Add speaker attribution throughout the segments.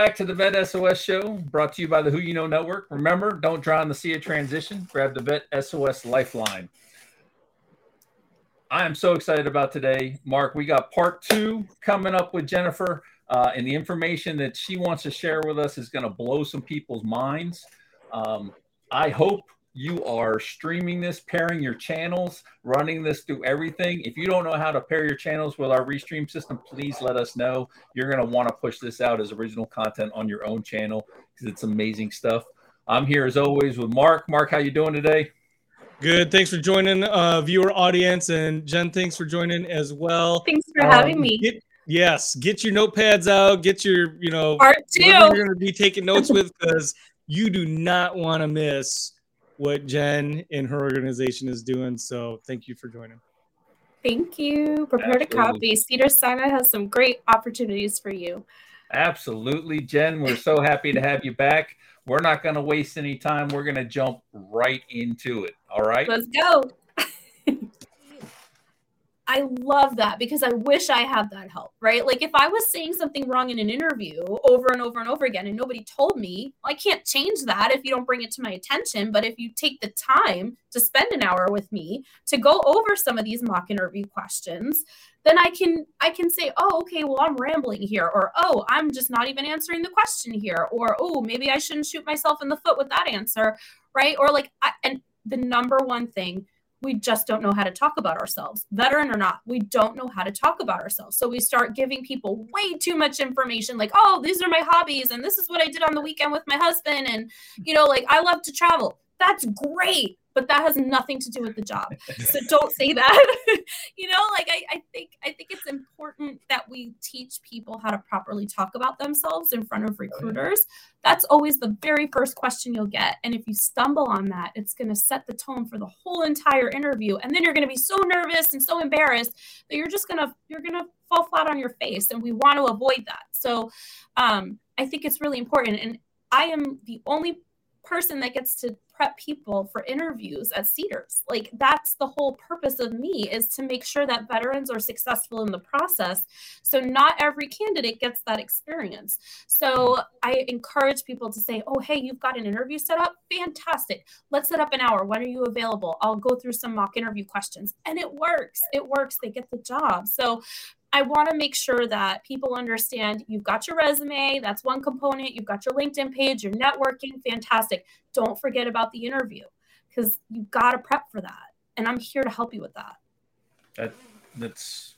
Speaker 1: back to the Vet SOS show brought to you by the Who You Know Network. Remember, don't drown the sea of transition. Grab the Vet SOS Lifeline. I am so excited about today. Mark, we got part two coming up with Jennifer, uh, and the information that she wants to share with us is going to blow some people's minds. Um, I hope you are streaming this, pairing your channels, running this through everything. If you don't know how to pair your channels with our restream system, please let us know. You're going to want to push this out as original content on your own channel because it's amazing stuff. I'm here as always with Mark. Mark, how you doing today?
Speaker 2: Good. Thanks for joining, uh, viewer audience, and Jen, thanks for joining as well.
Speaker 3: Thanks for um, having me.
Speaker 2: Get, yes, get your notepads out. Get your, you know,
Speaker 3: part two. You're
Speaker 2: going to be taking notes with because you do not want to miss what Jen and her organization is doing. So thank you for joining.
Speaker 3: Thank you. Prepare Absolutely. to copy. Cedar Sinai has some great opportunities for you.
Speaker 1: Absolutely, Jen. We're so happy to have you back. We're not going to waste any time. We're going to jump right into it. All right.
Speaker 3: Let's go. I love that because I wish I had that help, right? Like if I was saying something wrong in an interview over and over and over again and nobody told me, I can't change that if you don't bring it to my attention. But if you take the time to spend an hour with me to go over some of these mock interview questions, then I can I can say, "Oh, okay, well I'm rambling here," or "Oh, I'm just not even answering the question here," or "Oh, maybe I shouldn't shoot myself in the foot with that answer," right? Or like I, and the number one thing we just don't know how to talk about ourselves. Veteran or not we don't know how to talk about ourselves. So we start giving people way too much information like oh these are my hobbies and this is what i did on the weekend with my husband and you know like i love to travel. That's great but that has nothing to do with the job. So don't say that. You know like I, I think i think it's important that we teach people how to properly talk about themselves in front of recruiters. That's always the very first question you'll get and if you stumble on that it's going to set the tone for the whole entire interview and then you're going to be so nervous and so embarrassed that you're just going to you're going to fall flat on your face and we want to avoid that. So um, i think it's really important and i am the only person that gets to prep people for interviews at Cedars. Like that's the whole purpose of me is to make sure that veterans are successful in the process. So not every candidate gets that experience. So I encourage people to say, "Oh, hey, you've got an interview set up? Fantastic. Let's set up an hour. When are you available? I'll go through some mock interview questions." And it works. It works. They get the job. So I want to make sure that people understand you've got your resume, that's one component, you've got your LinkedIn page, your networking, fantastic. Don't forget about the interview because you've got to prep for that. And I'm here to help you with that.
Speaker 1: That that's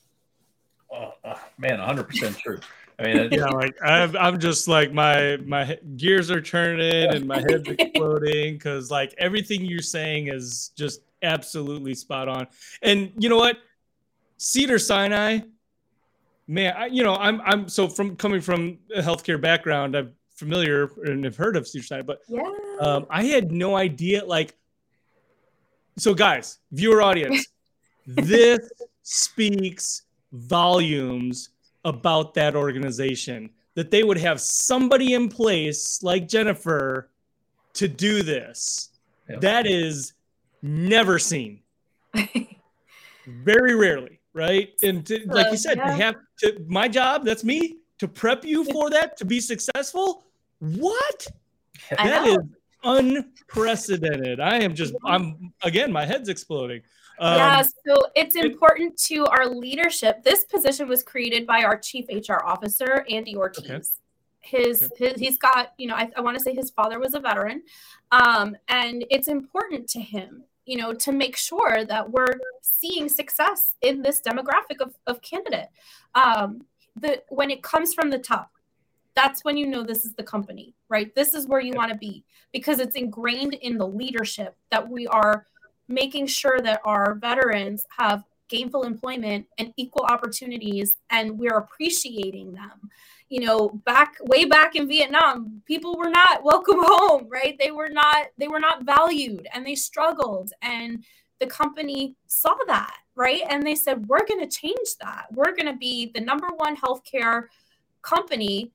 Speaker 1: uh, uh, man, 100% true. I mean,
Speaker 2: yeah, like I'm, I'm just like my my gears are turning and my head's exploding because like everything you're saying is just absolutely spot on. And you know what, Cedars-Sinai man, I, you know, I'm I'm so from coming from a healthcare background, I'm familiar and have heard of Cedars-Sinai, but
Speaker 3: yeah,
Speaker 2: um, I had no idea. Like, so guys, viewer audience, this speaks volumes about that organization that they would have somebody in place like Jennifer to do this. Yep. That is never seen. Very rarely right? And to, like you said, yeah. have to my job, that's me, to prep you for that to be successful. What? That is unprecedented. I am just I'm again, my head's exploding.
Speaker 3: Um, yeah, so it's important to our leadership. This position was created by our chief HR officer, Andy Ortiz. Okay. His, okay. his he's got you know I, I want to say his father was a veteran um, and it's important to him you know, to make sure that we're seeing success in this demographic of, of candidate. Um, the when it comes from the top, that's when you know this is the company, right? This is where you want to be because it's ingrained in the leadership that we are making sure that our veterans have gainful employment and equal opportunities and we're appreciating them you know back way back in vietnam people were not welcome home right? They were not they were not valued and they struggled and the company saw that right? And they said we're going to change that. We're going to be the number one healthcare company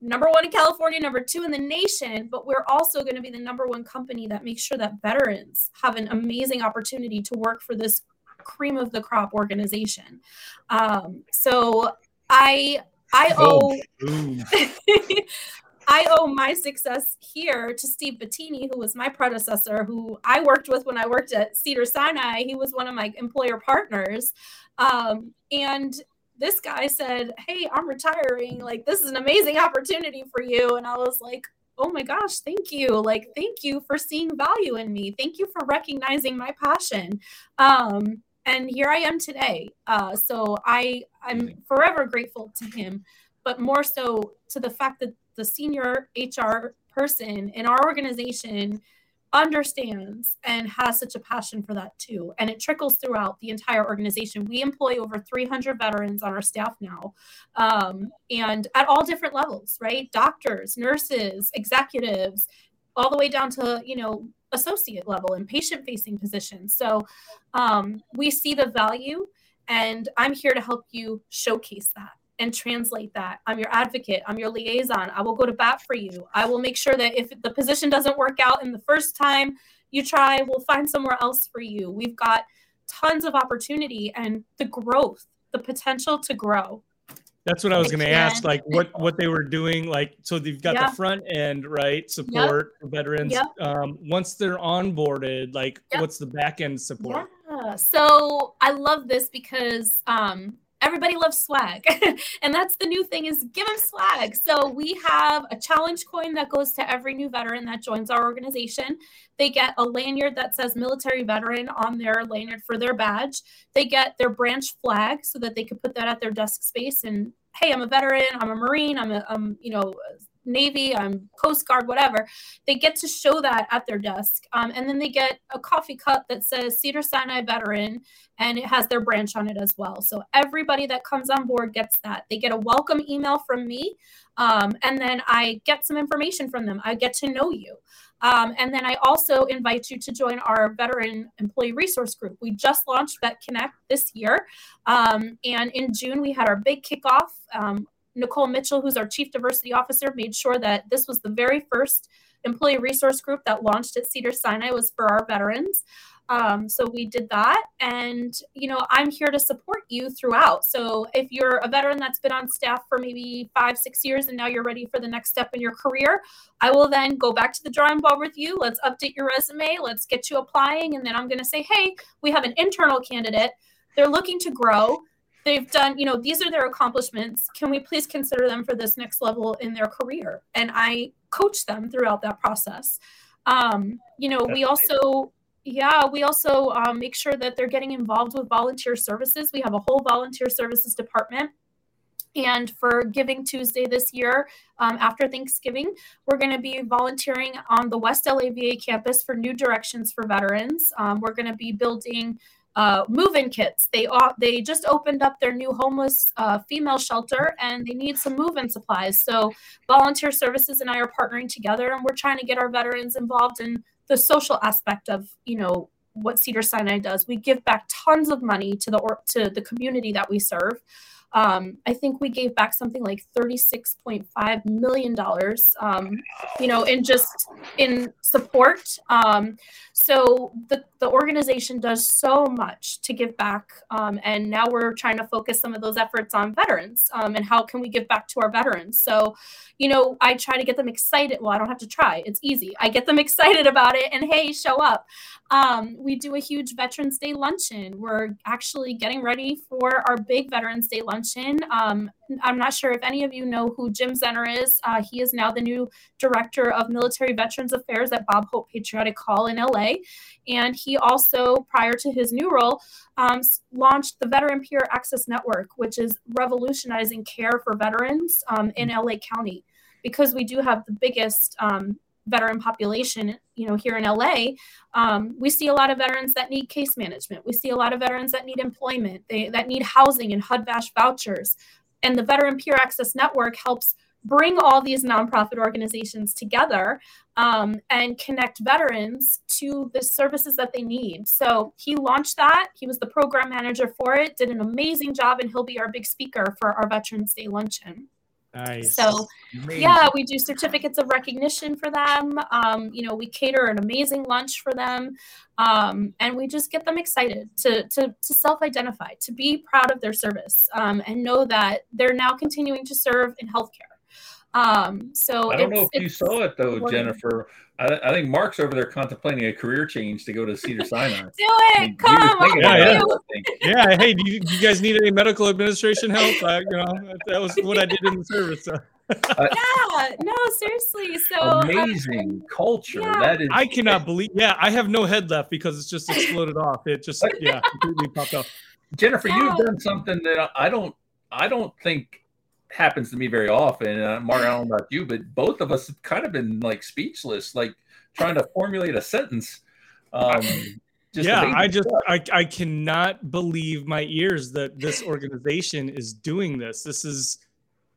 Speaker 3: number one in california number two in the nation but we're also going to be the number one company that makes sure that veterans have an amazing opportunity to work for this cream of the crop organization. Um, so i I owe I owe my success here to Steve Bettini, who was my predecessor, who I worked with when I worked at Cedar Sinai. He was one of my employer partners. Um, and this guy said, Hey, I'm retiring. Like, this is an amazing opportunity for you. And I was like, Oh my gosh, thank you. Like, thank you for seeing value in me. Thank you for recognizing my passion. Um, and here I am today. Uh, so I I'm forever grateful to him, but more so to the fact that the senior HR person in our organization understands and has such a passion for that too. And it trickles throughout the entire organization. We employ over 300 veterans on our staff now, um, and at all different levels, right? Doctors, nurses, executives, all the way down to, you know, associate level and patient facing positions. So um, we see the value, and I'm here to help you showcase that and translate that. I'm your advocate, I'm your liaison. I will go to bat for you. I will make sure that if the position doesn't work out in the first time you try, we'll find somewhere else for you. We've got tons of opportunity and the growth, the potential to grow.
Speaker 2: That's what I was going to ask. Like what what they were doing. Like so, they've got
Speaker 3: Yeah.
Speaker 2: the front end right support for veterans.
Speaker 3: Yep.
Speaker 2: Um, once they're onboarded, like
Speaker 3: Yep.
Speaker 2: what's the back end support?
Speaker 3: Yeah. So I love this because um, everybody loves swag, and that's the new thing is give them swag. So we have a challenge coin that goes to every new veteran that joins our organization. They get a lanyard that says military veteran on their lanyard for their badge. They get their branch flag so that they could put that at their desk space and hey, I'm a veteran, I'm a Marine, I'm a I'm, you know, Navy, I'm Coast Guard, whatever. They get to show that at their desk. Um, and then they get a coffee cup that says Cedar Sinai Veteran and it has their branch on it as well. So everybody that comes on board gets that. They get a welcome email from me. Um, and then I get some information from them. I get to know you. Um, and then I also invite you to join our veteran employee resource group. We just launched Vet Connect this year. Um, and in June, we had our big kickoff. Um, Nicole Mitchell, who's our chief diversity officer, made sure that this was the very first employee resource group that launched at Cedar Sinai was for our veterans. Um, so we did that, and you know I'm here to support you throughout. So if you're a veteran that's been on staff for maybe five, six years, and now you're ready for the next step in your career, I will then go back to the drawing board with you. Let's update your resume. Let's get you applying, and then I'm going to say, hey, we have an internal candidate. They're looking to grow they've done you know these are their accomplishments can we please consider them for this next level in their career and i coach them throughout that process um, you know we also yeah we also um, make sure that they're getting involved with volunteer services we have a whole volunteer services department and for Giving Tuesday this year, um, after Thanksgiving, we're going to be volunteering on the West LA VA campus for New Directions for Veterans. Um, we're going to be building uh, move-in kits. They are they just opened up their new homeless uh, female shelter, and they need some move-in supplies. So volunteer services and I are partnering together, and we're trying to get our veterans involved in the social aspect of you know what Cedar Sinai does. We give back tons of money to the or, to the community that we serve. Um, I think we gave back something like $36.5 million, um, you know, in just in support. Um, so the, the organization does so much to give back. Um, and now we're trying to focus some of those efforts on veterans um, and how can we give back to our veterans. So, you know, I try to get them excited. Well, I don't have to try. It's easy. I get them excited about it and hey, show up. Um, we do a huge Veterans Day luncheon. We're actually getting ready for our big Veterans Day Um, I'm not sure if any of you know who Jim Zenner is. Uh, he is now the new director of military veterans affairs at Bob Hope Patriotic Hall in LA. And he also, prior to his new role, um, launched the Veteran Peer Access Network, which is revolutionizing care for veterans um, in LA County. Because we do have the biggest um, veteran population, you know, here in LA, um, we see a lot of veterans that need case management. We see a lot of veterans that need employment, they, that need housing and HUD-VASH vouchers. And the Veteran Peer Access Network helps bring all these nonprofit organizations together um, and connect veterans to the services that they need. So he launched that. He was the program manager for it, did an amazing job, and he'll be our big speaker for our Veterans Day luncheon.
Speaker 2: Nice.
Speaker 3: So
Speaker 1: Amazing.
Speaker 3: yeah, we do certificates of recognition for them. Um, you know, we cater an amazing lunch for them, um, and we just get them excited to to, to self-identify, to be proud of their service, um, and know that they're now continuing to serve in healthcare. Um, so
Speaker 1: I don't know if you saw it though,
Speaker 3: rewarding.
Speaker 1: Jennifer. I, I think Mark's over there contemplating a career change to go to Cedar Sinai.
Speaker 3: Do
Speaker 1: I mean,
Speaker 3: it! Come
Speaker 2: Yeah,
Speaker 3: on!
Speaker 2: yeah.
Speaker 3: you.
Speaker 2: Yeah. Hey, do you, do you guys need any medical administration help? Uh, you know, that, that was what I did in the service. So.
Speaker 3: Yeah, no, seriously. So um,
Speaker 1: Amazing culture.
Speaker 3: yeah.
Speaker 1: That is.
Speaker 2: I cannot believe. Yeah, I have no head left because it's just exploded off. It just yeah, completely popped off.
Speaker 1: Jennifer,
Speaker 3: Yeah.
Speaker 1: you've done something that I don't. I don't think happens to me very often. Uh, Mark, I don't know about you, but both of us have kind of been like speechless, like trying to formulate a sentence. Um, just
Speaker 2: yeah, I just. I, I cannot believe my ears that this organization is doing this. This is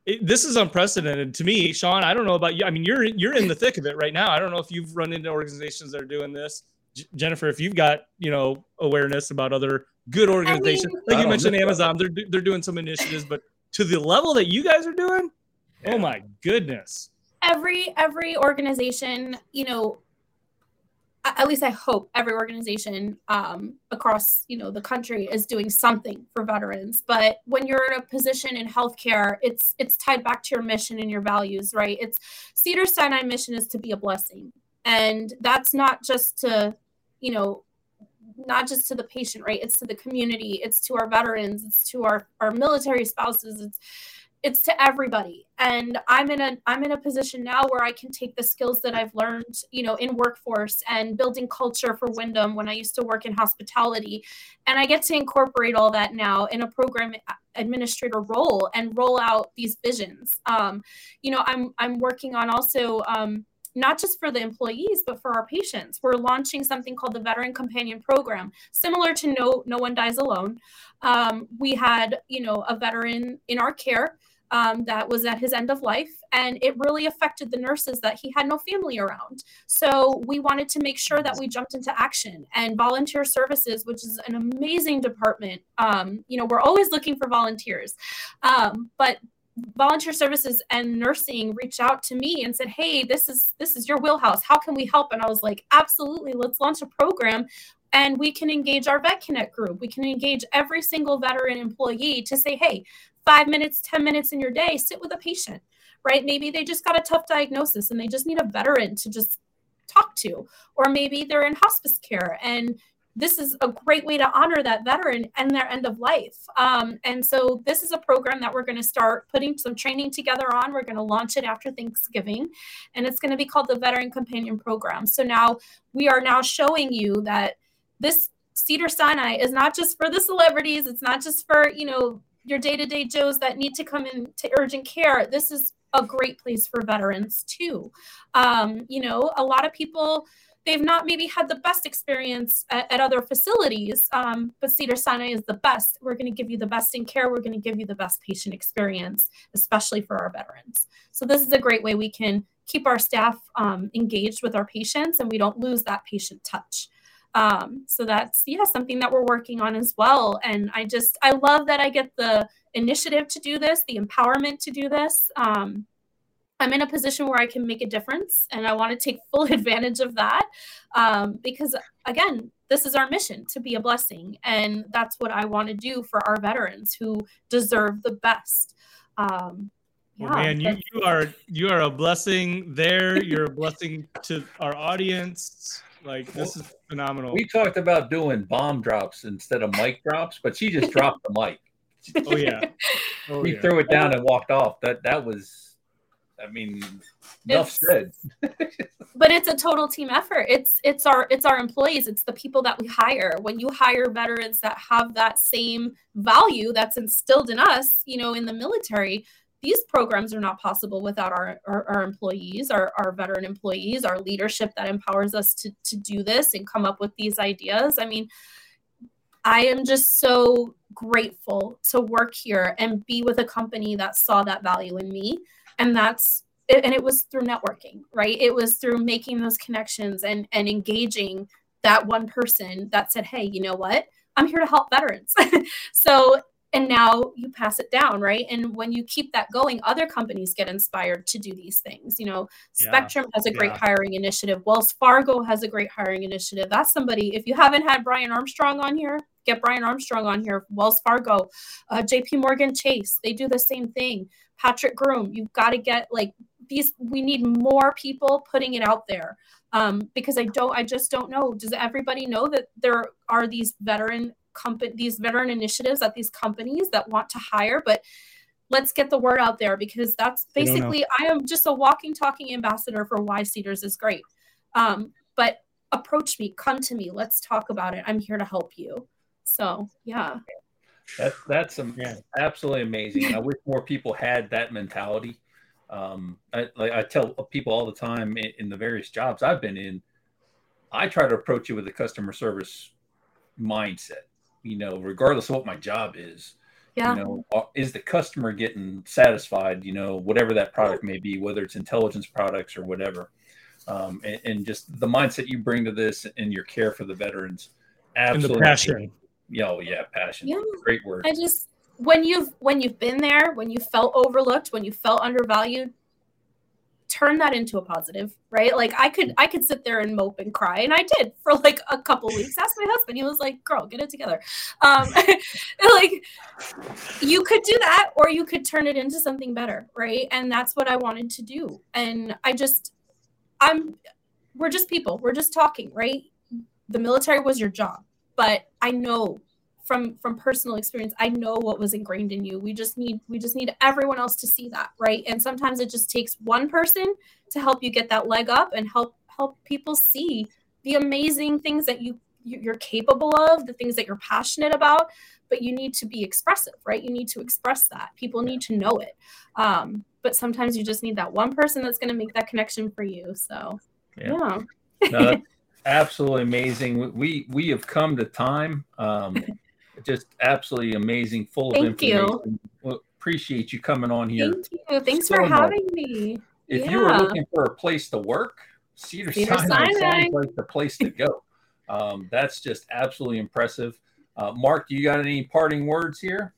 Speaker 2: it, this is unprecedented to me, Sean. I don't know about you. I mean, you're you're in the thick of it right now. I don't know if you've run into organizations that are doing this. J- Jennifer, if you've got you know awareness about other good organizations,
Speaker 3: mean-
Speaker 2: like you mentioned. Amazon, they're they're doing some initiatives, but to the level that you guys are doing, oh my goodness.
Speaker 3: every every organization you know at least i hope every organization um, across you know the country is doing something for veterans. But when you're in a position in healthcare it's it's tied back to your mission and your values right? It's cedar sinai mission is to be a blessing. And that's not just to you know not just to the patient right? It's to the community it's to our veterans it's to our our military spouses it's it's to everybody. And i'm in a i'm in a position now where i can take the skills that i've learned you know in workforce and building culture for wyndham when i used to work in hospitality. And i get to incorporate all that now in a program administrator role and roll out these visions. Um, you know i'm i'm working on also um, not just for the employees but for our patients. We're launching something called the veteran companion program similar to no no one dies alone. Um, we had you know a veteran in our care um, that was at his end of life and it really affected the nurses that he had no family around. So we wanted to make sure that we jumped into action and volunteer services which is an amazing department um, you know we're always looking for volunteers. Um, but volunteer services and nursing reached out to me and said hey this is this is your wheelhouse. How can we help? And i was like absolutely. Let's launch a program and we can engage our vet connect group. We can engage every single veteran employee to say hey five minutes ten minutes in your day sit with a patient right? Maybe they just got a tough diagnosis and they just need a veteran to just talk to or maybe they're in hospice care and this is a great way to honor that veteran and their end of life. Um, and so this is a program that we're going to start putting some training together on. We're going to launch it after Thanksgiving, and it's going to be called the Veteran Companion Program. So now we are now showing you that this Cedar Sinai is not just for the celebrities. It's not just for you know your day-to-day Joes that need to come in to urgent care. This is a great place for veterans too. Um, you know, a lot of people they've not maybe had the best experience at, at other facilities, um, but Cedar Sinai is the best. We're going to give you the best in care. We're going to give you the best patient experience, especially for our veterans. So this is a great way we can keep our staff um, engaged with our patients, and we don't lose that patient touch. Um, so that's yeah something that we're working on as well. And I just I love that I get the initiative to do this, the empowerment to do this. Um, I'm in a position where I can make a difference, and I want to take full advantage of that um, because, again, this is our mission to be a blessing, and that's what I want to do for our veterans who deserve the best. Um,
Speaker 2: Well,
Speaker 3: yeah,
Speaker 2: man, you, you are you are a blessing there. You're a blessing to our audience. Like this is phenomenal.
Speaker 1: We talked about doing bomb drops instead of mic drops, but she just dropped the mic.
Speaker 2: Oh yeah. Oh,
Speaker 1: She
Speaker 2: yeah.
Speaker 1: threw it down and walked off. That that was, I mean, enough
Speaker 3: It's-
Speaker 1: said.
Speaker 3: but it's a total team effort. It's it's our it's our employees. It's the people that we hire. When you hire veterans that have that same value that's instilled in us you know in the military these programs are not possible without our our, our employees our, our veteran employees our leadership that empowers us to to do this and come up with these ideas. I mean i am just so grateful to work here and be with a company that saw that value in me and that's and it was through networking right? It was through making those connections and and engaging that one person that said hey you know what? I'm here to help veterans. So and now you pass it down right? And when you keep that going other companies get inspired to do these things you know?
Speaker 2: Yeah.
Speaker 3: spectrum has a great
Speaker 2: Yeah.
Speaker 3: hiring initiative. Wells fargo has a great hiring initiative. That's somebody if you haven't had brian armstrong on here get brian armstrong on here wells fargo uh, jp morgan chase they do the same thing. Patrick groom you've got to get like these we need more people putting it out there. Um, because i don't i just don't know. Does everybody know that there are these veteran company these veteran initiatives at these companies that want to hire? But let's get the word out there because that's
Speaker 2: They don't know.
Speaker 3: basically i am just a walking talking ambassador for why cedars is great. Um, but approach me come to me let's talk about it. I'm here to help you so yeah
Speaker 1: That's that's am-
Speaker 2: Yeah.
Speaker 1: absolutely amazing. I wish more people had that mentality. Um, I, like I tell people all the time in, in the various jobs I've been in, I try to approach it with a customer service mindset. You know, regardless of what my job is,
Speaker 3: yeah
Speaker 1: you know, uh, is the customer getting satisfied? You know, whatever that product may be, whether it's intelligence products or whatever, um, and, and just the mindset you bring to this and your care for the veterans.
Speaker 2: And
Speaker 1: Absolutely,
Speaker 2: the passion.
Speaker 1: Oh, yeah, passion.
Speaker 3: Yeah.
Speaker 1: Great word.
Speaker 3: I just when you've when you've been there, when you felt overlooked, when you felt undervalued, turn that into a positive, right? Like I could I could sit there and mope and cry, and I did for like a couple weeks. Ask my husband; he was like, "Girl, get it together." Um, like you could do that, or you could turn it into something better, right? And that's what I wanted to do. And I just, I'm, we're just people. We're just talking, right? The military was your job, but I know from from personal experience i know what was ingrained in you. We just need we just need everyone else to see that right? And sometimes it just takes one person to help you get that leg up and help help people see the amazing things that you you- you're capable of the things that you're passionate about but you need to be expressive right? You need to express that. People need to know it. Um, but sometimes you just need that one person that's going to make that connection for you so.
Speaker 1: Yeah.
Speaker 3: yeah,
Speaker 1: no, absolutely amazing. We we have come to time. Um, just absolutely amazing, full of
Speaker 3: Thank you.
Speaker 1: Well, appreciate you coming on here.
Speaker 3: thank you thanks
Speaker 1: so
Speaker 3: for
Speaker 1: much.
Speaker 3: having me
Speaker 1: If you were looking for a place to work, Cedar,
Speaker 3: Cedar
Speaker 1: Sinai sounds like the place to go. Um, that's just absolutely impressive. Uh, Mark, do you got any parting words here?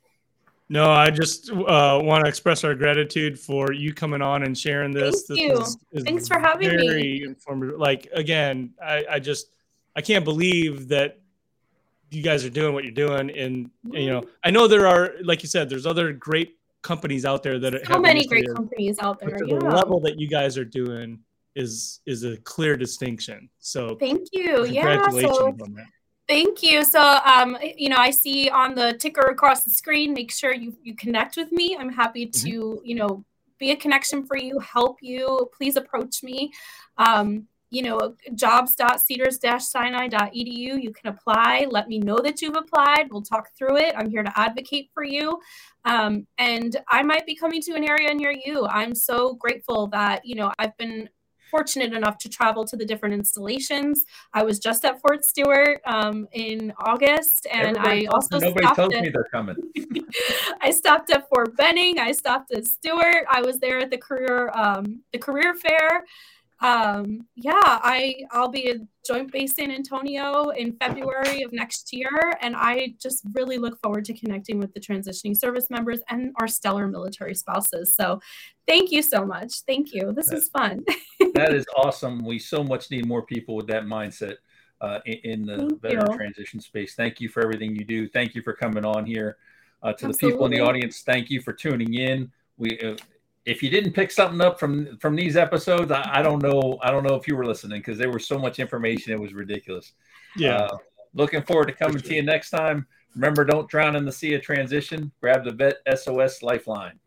Speaker 2: No, I just uh, want to express our gratitude for you coming on and sharing this.
Speaker 3: Thank
Speaker 2: This
Speaker 3: you.
Speaker 2: is- is
Speaker 3: Thanks for having me.
Speaker 2: very informative. Like again, I, I just I can't believe that you guys are doing what you're doing. And, and, you know, I know there are, like you said, there's other great companies out there that
Speaker 3: so
Speaker 2: have
Speaker 3: many great companies out there yeah.
Speaker 2: the level that you guys are doing is is a clear distinction. So
Speaker 3: thank you yeah
Speaker 2: congratulations
Speaker 3: so
Speaker 2: on that.
Speaker 3: Thank you. So, um, you know, I see on the ticker across the screen. Make sure you you connect with me. I'm happy
Speaker 2: Mm-hmm.
Speaker 3: to, you know, be a connection for you, help you. Please approach me. Um, you know, jobs.cedars-sinai.edu. You can apply. Let me know that you've applied. We'll talk through it. I'm here to advocate for you. Um, and I might be coming to an area near you. I'm so grateful that, you know, I've been fortunate enough to travel to the different installations. I was just at Fort Stewart um, in August, and
Speaker 1: Everybody
Speaker 3: I also
Speaker 1: nobody
Speaker 3: stopped
Speaker 1: tells
Speaker 3: at
Speaker 1: me they're coming.
Speaker 3: I stopped at Fort Benning. I stopped at Stewart. I was there at the career um, the career fair. Um, yeah, I I'll be at Joint Base San Antonio in February of next year, and I just really look forward to connecting with the transitioning service members and our stellar military spouses. So, thank you so much. Thank you. This is fun.
Speaker 1: that is awesome. We so much need more people with that mindset uh, in, in the
Speaker 3: Thank
Speaker 1: veteran
Speaker 3: you.
Speaker 1: transition space. Thank you for everything you do. Thank you for coming on here. Uh, to the people in the audience, thank you for tuning in. We, uh, if you didn't pick something up from from these episodes, I, I don't know. I don't know if you were listening because there was so much information. It was ridiculous.
Speaker 2: Yeah.
Speaker 1: Uh, looking forward to coming
Speaker 2: sure.
Speaker 1: to you next time. Remember, don't drown in the sea of transition. Grab the Vet SOS Lifeline.